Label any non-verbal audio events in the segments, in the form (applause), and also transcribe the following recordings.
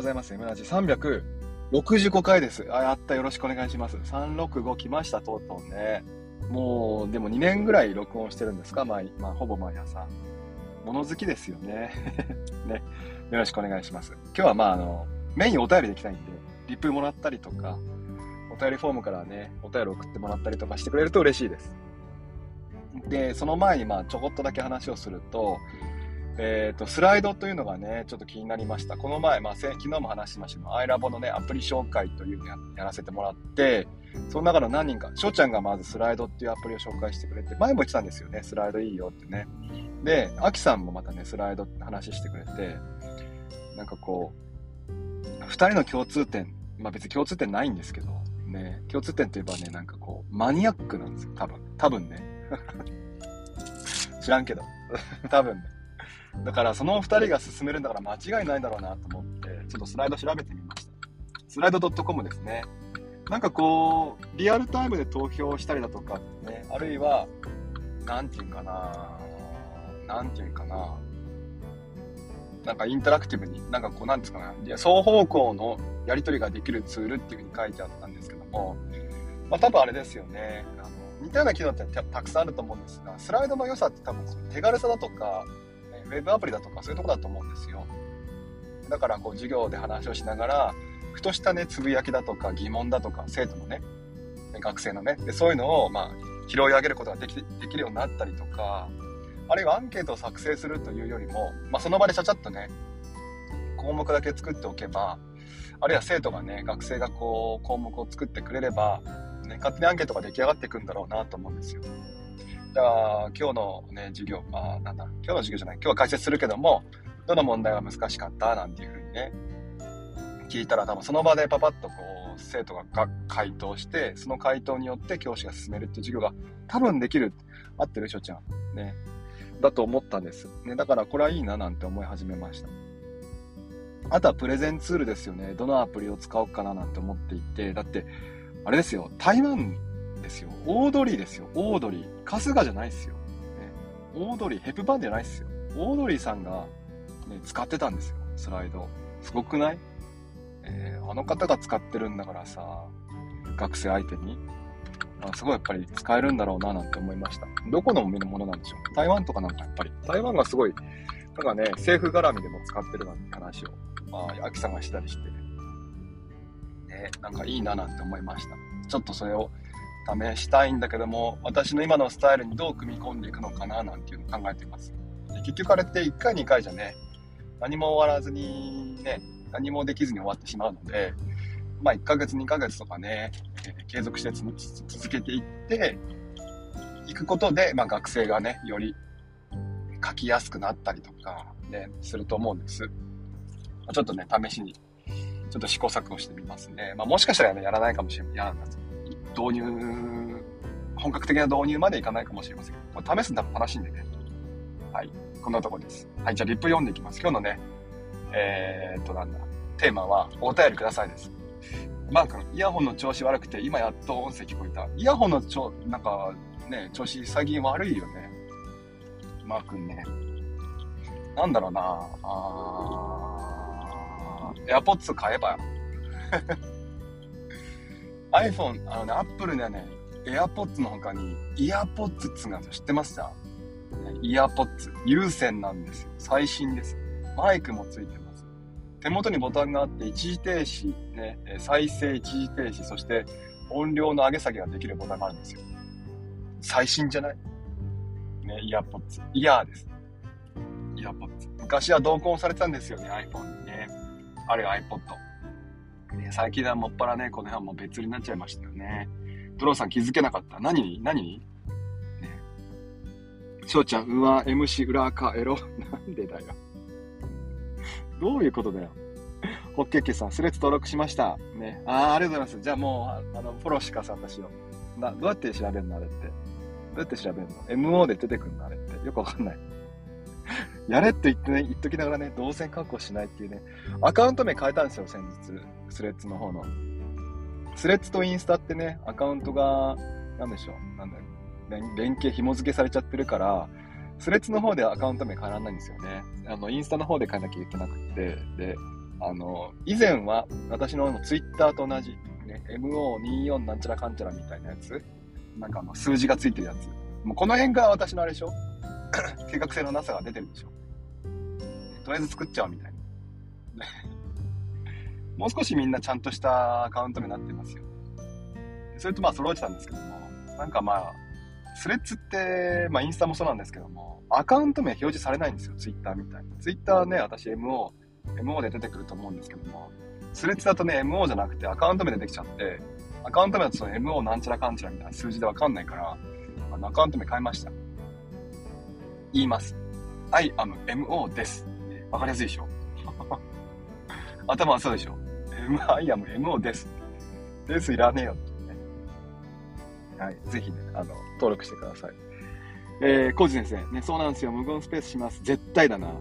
ございます。M ラジ365回です。あ、やった。よろしくお願いします。365来ました、とうとうね。もう、でも2年ぐらい録音してるんですか？毎、まあ、ほぼ毎朝。物好きですよね。(laughs) ね。よろしくお願いします。今日はまあ、あの、メインお便りできたいんで、リプもらったりとか、お便りフォームからね、お便り送ってもらったりとかしてくれると嬉しいです。で、その前にまあ、ちょこっとだけ話をすると、え、ー、と、スライドというのがね、ちょっと気になりました。この前、まあ、昨日も話しましたが、iLabo のね、アプリ紹介というのをやらせてもらって、その中の何人か、翔ちゃんがまずスライドっていうアプリを紹介してくれて、前も言ってたんですよね、スライドいいよってね。で、アキさんもまたね、スライドって話してくれて、なんかこう、二人の共通点、まあ別に共通点ないんですけど、ね、共通点といえばね、なんかこう、マニアックなんですよ、多分。多分ね。(laughs) 知らんけど。多分ね。だからその2人が進めるんだから間違いないだろうなと思って、ちょっとスライド調べてみました。スライド .com ですね。なんかこう、リアルタイムで投票したりだとかね、あるいは、なんていうかななんていうかななんかインタラクティブに、なんかこう、なんですかね、双方向のやり取りができるツールっていうふうに書いてあったんですけども、まあ多分あれですよね、あの似たような機能ってたくさんあると思うんですが、スライドの良さって多分手軽さだとか、ウェブアプリだとかそういうとこだと思うんですよ。だからこう授業で話をしながら、ふとしたね、つぶやきだとか疑問だとか、生徒のね、学生のね、でそういうのを、まあ、拾い上げることができできるようになったりとか、あるいはアンケートを作成するというよりも、まあ、その場でちゃちゃっとね、項目だけ作っておけば、あるいは生徒がね、学生がこう、項目を作ってくれれば、ね、勝手にアンケートが出来上がっていくんだろうなと思うんですよ。じゃあ、今日のね、授業、まあ、なんだ、今日の授業じゃない、今日は解説するけども、どの問題が難しかったなんていうふうにね、聞いたら多分その場でパパッとこう、生徒が回答して、その回答によって教師が進めるっていう授業が多分できる。合ってるしょちゃん。ね。だと思ったんです。ね。だからこれはいいななんて思い始めました。あとはプレゼンツールですよね。どのアプリを使おうかななんて思っていて、だって、あれですよ、台湾ですよ。オードリーですよ。オードリー。春日じゃないですよ。ね、オードリー、ヘップバーンじゃないですよ。オードリーさんが、ね、使ってたんですよ。スライド。すごくない？えー、あの方が使ってるんだからさ、学生相手に。あすごいやっぱり使えるんだろうななんて思いました。どこのものなんでしょう？台湾とかなんかやっぱり。台湾がすごい、なんかね、政府絡みでも使ってるなんて話を、まあ、アキさんがしたりして、ね、なんかいいななんて思いました。ちょっとそれを試したいんだけども、私の今のスタイルにどう組み込んでいくのかななんていうのを考えています。で結局あれって1回2回じゃね、何も終わらずにね、何もできずに終わってしまうので、まあ1ヶ月2ヶ月とかね、え継続して続けていって、いくことで、まあ学生がね、より書きやすくなったりとか、ね、すると思うんです。ちょっとね、試しに、ちょっと試行錯誤してみますね。まあもしかしたらね、やらないかもしれない。やらない導入、本格的な導入までいかないかもしれませんけど、試すんだら楽しいんでね。はい。こんなとこです。はい。じゃあ、リップ読んでいきます。今日のね、えー、っと、なんだ、テーマは、お便りくださいです。マー君、イヤホンの調子悪くて、今やっと音声聞こえた。イヤホンのちょ、なんか、ね、調子最近悪いよね。マー君ね。なんだろうなあー、AirPods 買えば iPhone、あのね、Apple でね、AirPods の他に、イヤーポッツっつうの知ってますかイヤーポッツ。有線なんですよ。最新です。マイクもついてます。手元にボタンがあって、一時停止、ね、再生一時停止、そして音量の上げ下げができるボタンがあるんですよ。最新じゃない？ね、イヤーポッツ。イヤーです。イヤーポッツ。昔は同梱されてたんですよね、iPhone にね。あるいは iPod。ね、最近はもっぱらね、この辺はもう別になっちゃいましたよね。ドローさん気づけなかった？何に？何に？ね。翔ちゃん、うわ、MC 裏垢エロ。なんでだよ。どういうことだよ。ホッケーケさん、スレッズ登録しました。ね。ああ、ありがとうございます。じゃあもう、あの、フォローしかさ、私を。な、どうやって調べるのあれって。どうやって調べるの ?MO で出てくるのあれって。よくわかんない。やれって言ってね、言っときながらね、動線確保しないっていうね、アカウント名変えたんですよ、先日。スレッズの方の。スレッズとインスタってね、アカウントが、なんでしょう、なんだよ、連連携紐付けされちゃってるから、スレッズの方でアカウント名変わられないんですよね。あの、インスタの方で変えなきゃいけなくて、で、あの、以前は私のツイッターと同じ、ね、MO24 なんちゃらかんちゃらみたいなやつ、なんかあの数字がついてるやつ。もうこの辺が私のあれでしょ？(coughs) 計画性のなさが出てるでしょ？とりあえず作っちゃおうみたいな。(laughs) もう少しみんなちゃんとしたアカウントになってますよ。それとまあ揃えてたんですけども、なんかまあ、スレッズって、まあインスタもそうなんですけども、アカウント名表示されないんですよ、ツイッターみたいに。ツイッターね、私 MO、MO で出てくると思うんですけども、スレッズだとね、MO じゃなくてアカウント名でできちゃって、アカウント名だとその MO なんちゃらかんちゃらみたいな数字でわかんないから、あのアカウント名変えました。言います。I am MO です。わかりやすいでしょ？(laughs) 頭はそうでしょ ?M, ?I am MO です。ですいらねえよはい。ぜひね、あの、登録してください。えー、コージ先生。ね、そうなんですよ。無言スペースします。絶対だな。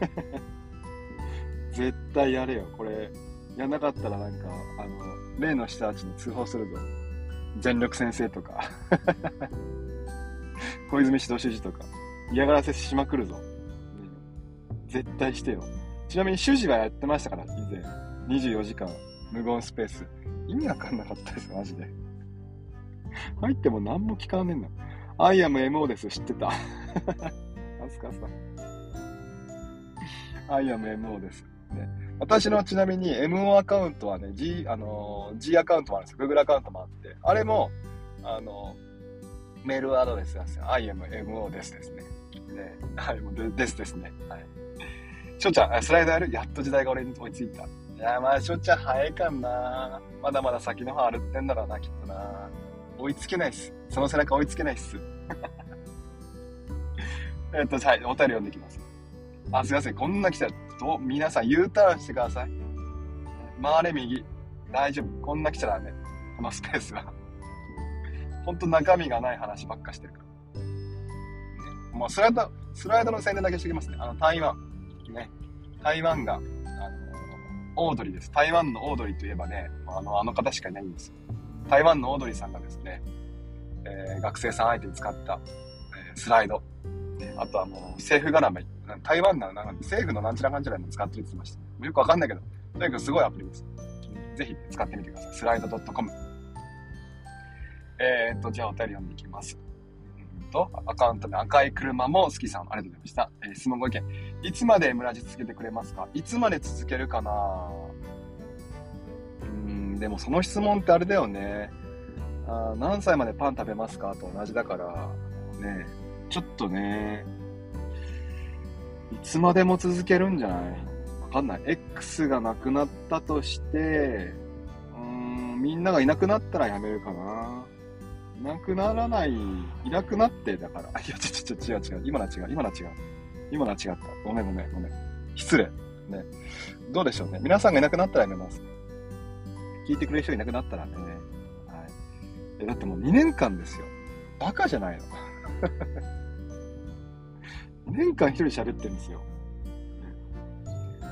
(laughs) 絶対やれよ。これ、やんなかったらなんか、あの、例の人たちに通報するぞ。全力先生とか。(laughs) 小泉指導主事とか。嫌がらせしまくるぞ。絶対してよ。ちなみに主事はやってましたから、以前。24時間無言スペース。意味わかんなかったです、マジで。入っても何も聞かねえんだ。I am MO です。知ってた。アスカさん。I am MO です。ね、私のちなみに MO アカウントはね、G、あのー、G アカウントもあるんですよ。Google アカウントもあって。あれも、あのー、メールアドレスなんですよ。IMMO ですですね。ね。はい、もうでですですね。はい。しょちゃん、スライドやる？やっと時代が俺に追いついた。いや、まあ、しょちゃん早いかんな。まだまだ先の方歩ってんだろうな、きっとな。追いつけないっす。その背中追いつけないっす。(laughs) えっと、はい、お便り読んでいきます。あ、すいません。こんな来たら、ど皆さん U ターンしてください。回れ右。大丈夫。こんな来ちゃダメ。このスペースは。ほんと中身がない話ばっかしてるから。もうスライド、スライドの宣伝だけしておきますね。あの、台湾。ね。台湾が、あの、オードリーです。台湾のオードリーといえばね、あの、あの方しかいないんですよ。台湾のオードリーさんがですね、えー、学生さん相手に使った、えー、スライド、あとはもう政府絡め、台湾のなんか政府のなんちゃらかんちゃらの使ってるって言ってました。よくわかんないけど、とにかくすごいアプリです。ぜひ使ってみてください。スライド .com。えー、っと、じゃあお便り読んでいきます。うんと、アカウントで赤い車も好きさん、ありがとうございました。えー、質問ご意見。いつまで村地続けてくれますか？いつまで続けるかな？うんでもその質問ってあれだよね。あ何歳までパン食べますか？と同じだから、ね、ちょっとね、いつまでも続けるんじゃない？わかんない。X がなくなったとして、うん、みんながいなくなったらやめるかな。いなくならない、いなくなってだから。いや、ちょ、ちょ、違う違う。今のは違う。今のは違う。今のは違った。ごめんごめんごめん。失礼。ね。どうでしょうね。皆さんがいなくなったらやめます。聞いてくれる人いなくなったらね。はい。え、だってもう2年間ですよ。バカじゃないの。(laughs) 2年間一人喋ってるんですよ。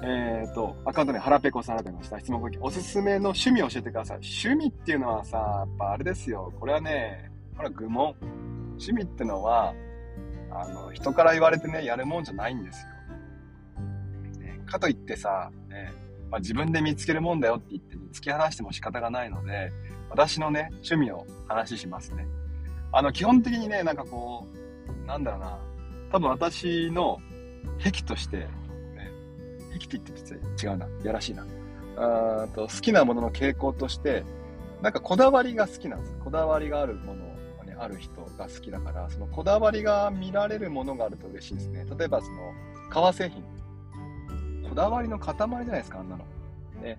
えっ、ー、と、アカウント名、腹ペコさん改めました。質問ご意見。おすすめの趣味を教えてください。趣味っていうのはさ、やっぱあれですよ。これはね、これは愚問。趣味ってのは、あの、人から言われてね、やるもんじゃないんですよ。ね、かといってさ、ね、まあ、自分で見つけるもんだよって言って、ね、突き放しても仕方がないので、私のね、趣味を話しますね。あの、基本的にね、なんかこう、なんだろうな、多分私の癖として、ね、癖って言って違うな、やらしいな。あと好きなものの傾向として、なんかこだわりが好きなんです。こだわりがあるものがね、ある人が好きだから、そのこだわりが見られるものがあると嬉しいですね。例えばその、革製品。こだわりの塊じゃないですか、あんなの。ね。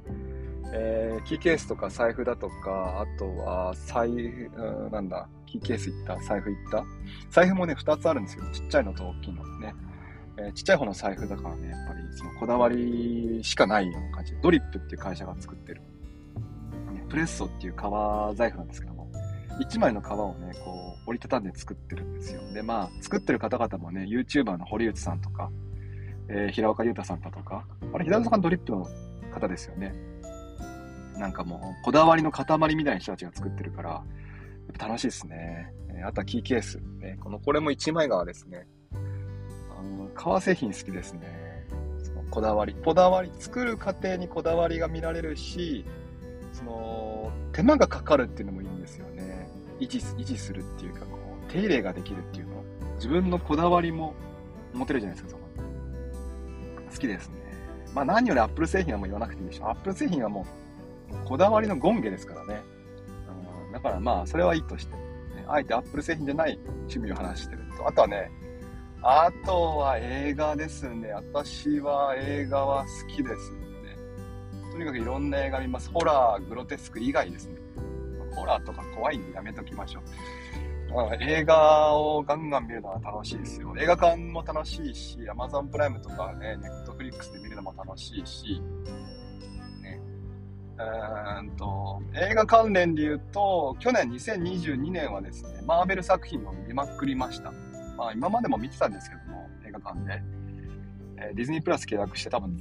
えー、キーケースとか財布だとか、あとは財布、なんだ、キーケースいった？財布いった？財布もね、2つあるんですよ。ちっちゃいのと大きいのね。えー、ちっちゃい方の財布だからね、やっぱりそのこだわりしかないような感じで。ドリップっていう会社が作ってる。ね、プレッソっていう革財布なんですけども、1枚の革をね、こう、折りたたんで作ってるんですよ。で、まあ、作ってる方々もね、YouTuber の堀内さんとか、えー、平岡裕太さんだとか、あれ、平岡さんドリップの方ですよね。なんかもう、こだわりの塊みたいな人たちが作ってるから、やっぱ楽しいですね。えー、あとはキーケース。ね、この、これも一枚革ですね。革製品好きですね。そのこだわり。こだわり、作る過程にこだわりが見られるし、その、手間がかかるっていうのもいいんですよね。維持、維持するっていうか、こう、手入れができるっていうの。自分のこだわりも持てるじゃないですか、そこ好きですね。まあ何よりアップル製品はもう言わなくていいでしょ。アップル製品はもう、こだわりの権下ですからね。だからまあ、それはいいとして、あえてアップル製品じゃない趣味を話してると。あとはね、あとは映画ですね。私は映画は好きですね。とにかくいろんな映画見ます。ホラー、グロテスク以外ですね。ホラーとか怖いんでやめときましょう。映画をガンガン見るのは楽しいですよ。映画館も楽しいし、Amazon プライムとかね、Netflix で見るのも楽しいし、ね。うんと、映画関連で言うと、去年2022年はですね、マーベル作品を見まくりました。まあ今までも見てたんですけども、映画館で。えー、ディズニープラス契約して多分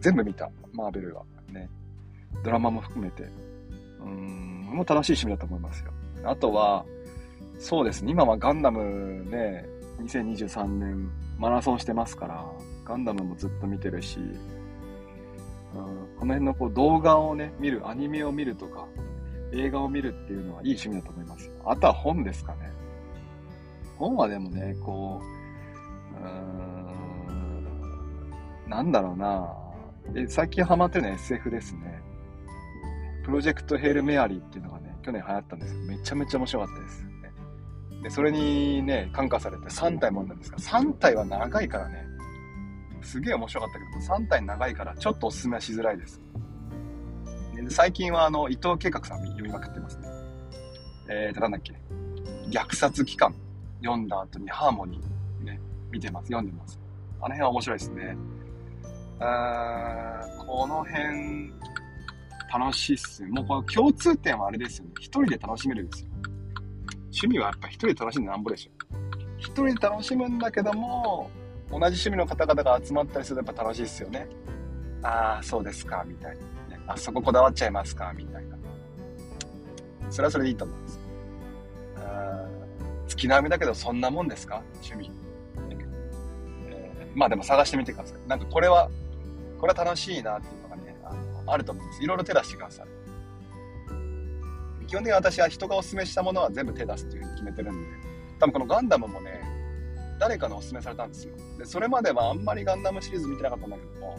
全部見た、マーベルは。ね。ドラマも含めて。うん、もう楽しい趣味だと思いますよ。あとは、そうですね。今はガンダムね、2023年マラソンしてますから、ガンダムもずっと見てるし、うん、この辺のこう動画をね、見る、アニメを見るとか、映画を見るっていうのはいい趣味だと思います。あとは本ですかね。本はでもね、こう、うーん、なんだろうな。え最近ハマってるのは SF ですね。プロジェクトヘールメアリーっていうのがね、去年流行ったんですよ。めちゃめちゃ面白かったです。で、それにね、感化されて3体もあるんですが、3体は長いからね、すげえ面白かったけど、3体長いからちょっとおすすめはしづらいです。で最近はあの、伊藤計画さん読みまくってますね。えーと、なんだっけ、虐殺期間読んだ後にハーモニーね、見てます、読んでます。あの辺は面白いですね。あこの辺、楽しいっすね。もうこの共通点はあれですよね。一人で楽しめるんですよ。趣味はやっぱ一人で楽しんでなんぼでしょ。一人で楽しむんだけども、同じ趣味の方々が集まったりするとやっぱ楽しいですよね。ああ、そうですか、みたいな、ね。あそここだわっちゃいますか、みたいな。それはそれでいいと思うんです。月並みだけどそんなもんですか？趣味、えー、まあでも探してみてください。なんかこれは、これは楽しいなっていうのがね、あのあると思うんです。いろいろ手出してください。基本的に私は人がおすすめしたものは全部手出すっていうふうに決めてるんで、多分このガンダムもね、誰かのおすすめされたんですよ。で、それまではあんまりガンダムシリーズ見てなかったんだけども、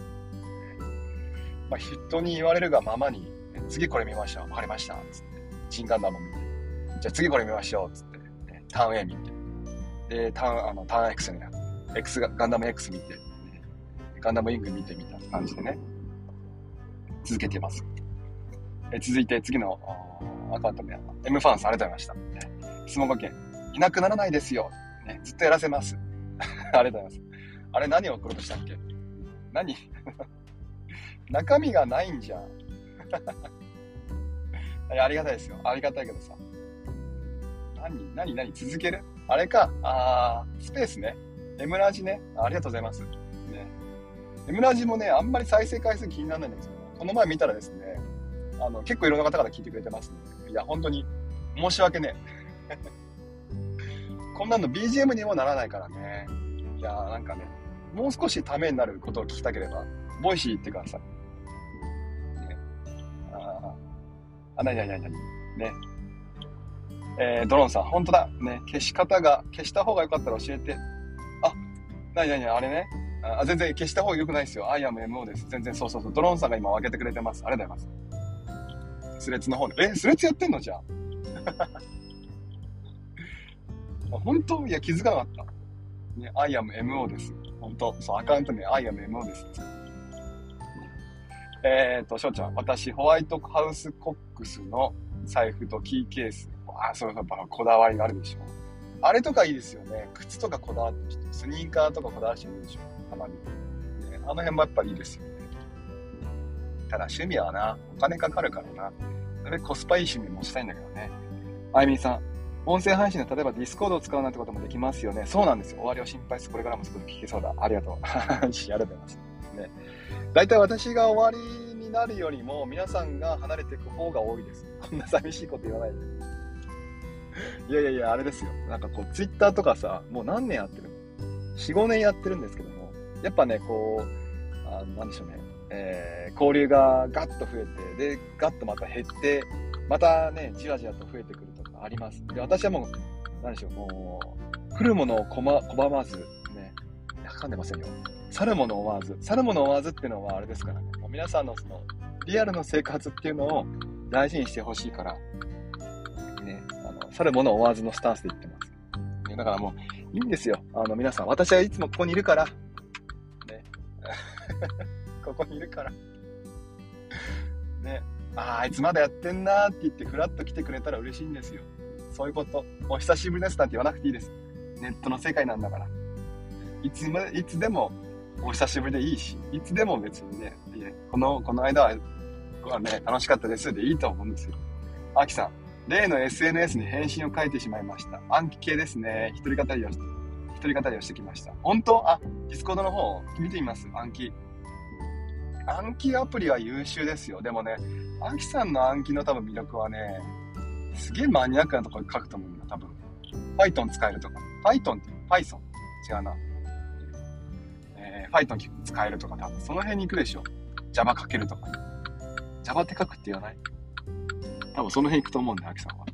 まあ、人に言われるがままに、次これ見ましょう。わかりました。つって。新ガンダム見て。じゃあ次これ見ましょう。つって、ターン A 見て。で、ターン、あの、ターン X にな X が、ガンダム X 見て、ガンダムイング見てみたいな感じでね、続けてます。え続いて次のアカウント名は M ファンさんありがとうございました。質問ご件。いなくならないですよ。ね、ずっとやらせます。(laughs) ありがとうございます。あれ何を送ろうとしたっけ？何？(laughs) 中身がないんじゃん。(laughs) ありがたいですよ。ありがたいけどさ。何何何続ける？あれか。あー、スペースね。M ラジね。ありがとうございます。ね。M ラジもね、あんまり再生回数気にならないんですけど、この前見たらですね、あの、結構いろんな方々聞いてくれてますので、いや、本当に申し訳ねえ。(laughs) こんなの BGM にもならないからね。いやーなんかね、もう少しためになることを聞きたければ、ボイシー行ってください。ね、ああ、なになになになに。ね。えー、ドローンさん、本当だ。ね、消し方が、消した方がよかったら教えて。あ、なになにあれね。あ全然消した方が良くないですよ。I am MO です。全然そうそうそう。ドローンさんが今分けてくれてます。ありがとうございます。スレッズの方で。え、スレッズやってんのじゃ (laughs) あ？本当？いや、気づかなかった。ね、I am MO です。本当そう、アカウント名 I am MO です。えっ、ー、と、翔ちゃん、私、ホワイトハウスコックスの財布とキーケース。あ、そう、やっぱこだわりがあるでしょ。あれとかいいですよね。靴とかこだわってる人、スニーカーとかこだわる人いるでしょ。たまに。ね、あの辺もやっぱりいいですよね。ただ趣味はな、お金かかるからな。それコスパいい趣味もしたいんだけどね。あいみんさん、音声配信で例えばディスコードを使うなんてこともできますよね。そうなんですよ。終わりを心配す。これからもすぐ聞けそうだ。ありがとう。ありがとうございます。ね。大体私が終わりになるよりも皆さんが離れていく方が多いです。こんな寂しいこと言わないで。(laughs) いやいやいや、あれですよ。なんかこう、ツイッターとかさ、もう何年やってる ?4、5年やってるんですけども、やっぱね、こう、あなんでしょうね、えー、交流がガッと増えて、で、ガッとまた減って、またね、じわじわと増えてくるとかあります。で、私はもう、なんでしょう、もう、来るものを拒まず、ね、かんでませんよ。去るものを追わず。去るものを追わずっていうのはあれですからね。もう皆さんのその、リアルの生活っていうのを大事にしてほしいから、去るものを追わずのスタンスで言ってます。ね、だからもう、いいんですよ。あの、皆さん、私はいつもここにいるから、ね。(laughs) ここにいるから。ね。ああ、いつまだやってんなーって言って、ふらっと来てくれたら嬉しいんですよ。そういうこと。お久しぶりですなんて言わなくていいです。ネットの世界なんだから。いつも、いつでもお久しぶりでいいし、いつでも別にね、この、この間は、はね、楽しかったですでいいと思うんですよ。アキさん、例の SNS に返信を書いてしまいました。暗記系ですね。一人語りをして、一人語りをしてきました。本当？あ、ディスコードの方、見てみます。暗記。暗記アプリは優秀ですよ。でもね、アキさんの暗記の多分魅力はね、すげえマニアックなところに書くと思うんだ、多分。Python 使えるとか。Python って Python? 違うな。えー、Python 使えるとか多分その辺に行くでしょ。Java 書けるとか。Java って書くって言わない多分その辺行くと思うんだよ、アキさんは。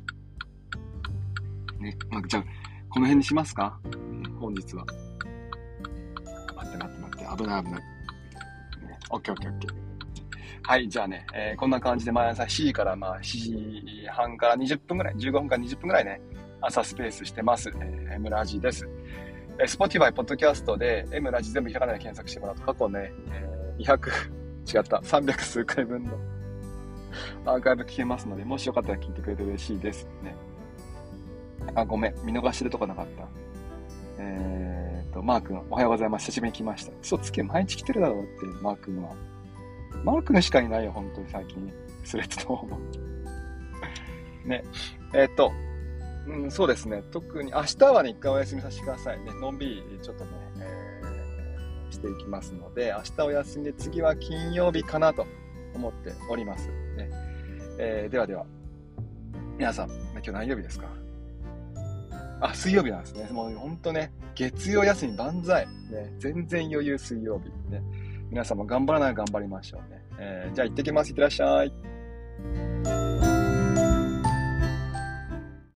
ね、まあ、じゃあ、この辺にしますか、本日は。待って待って待って、危ない危ない。ね、オッケーオッケーオッケー。はい、じゃあね、えー、こんな感じで毎朝7時からまあ7時半から20分ぐらい、15分から20分ぐらいね、朝スペースしてます。えー、M ラジです。えー、Spotify、Podcast で M ラジ全部ひらがなで検索してもらうと過去ね、えー、200、違った、300数回分のアーカイブ聞けますので、もしよかったら聞いてくれて嬉しいですね。あ、ごめん。見逃してるとこなかった。えーと、マー君、おはようございます。久しぶりに来ました。嘘つけ、毎日来てるだろうって、マー君は。マー君しかいないよ、本当に最近。スレッドの方も。ね。えっ、と、うん、そうですね。特に、明日はね、一回お休みさせてくださいね。のんびり、ちょっとね、えー、していきますので、明日お休みで、次は金曜日かなと思っております。ねえー、ではでは、皆さん、今日何曜日ですか？あ、水曜日なんですね。もう本当ね、月曜休み万歳。ね、全然余裕水曜日。ね、皆さんも頑張らない頑張りましょうね。えー、じゃあ行ってきます。いってらっしゃい。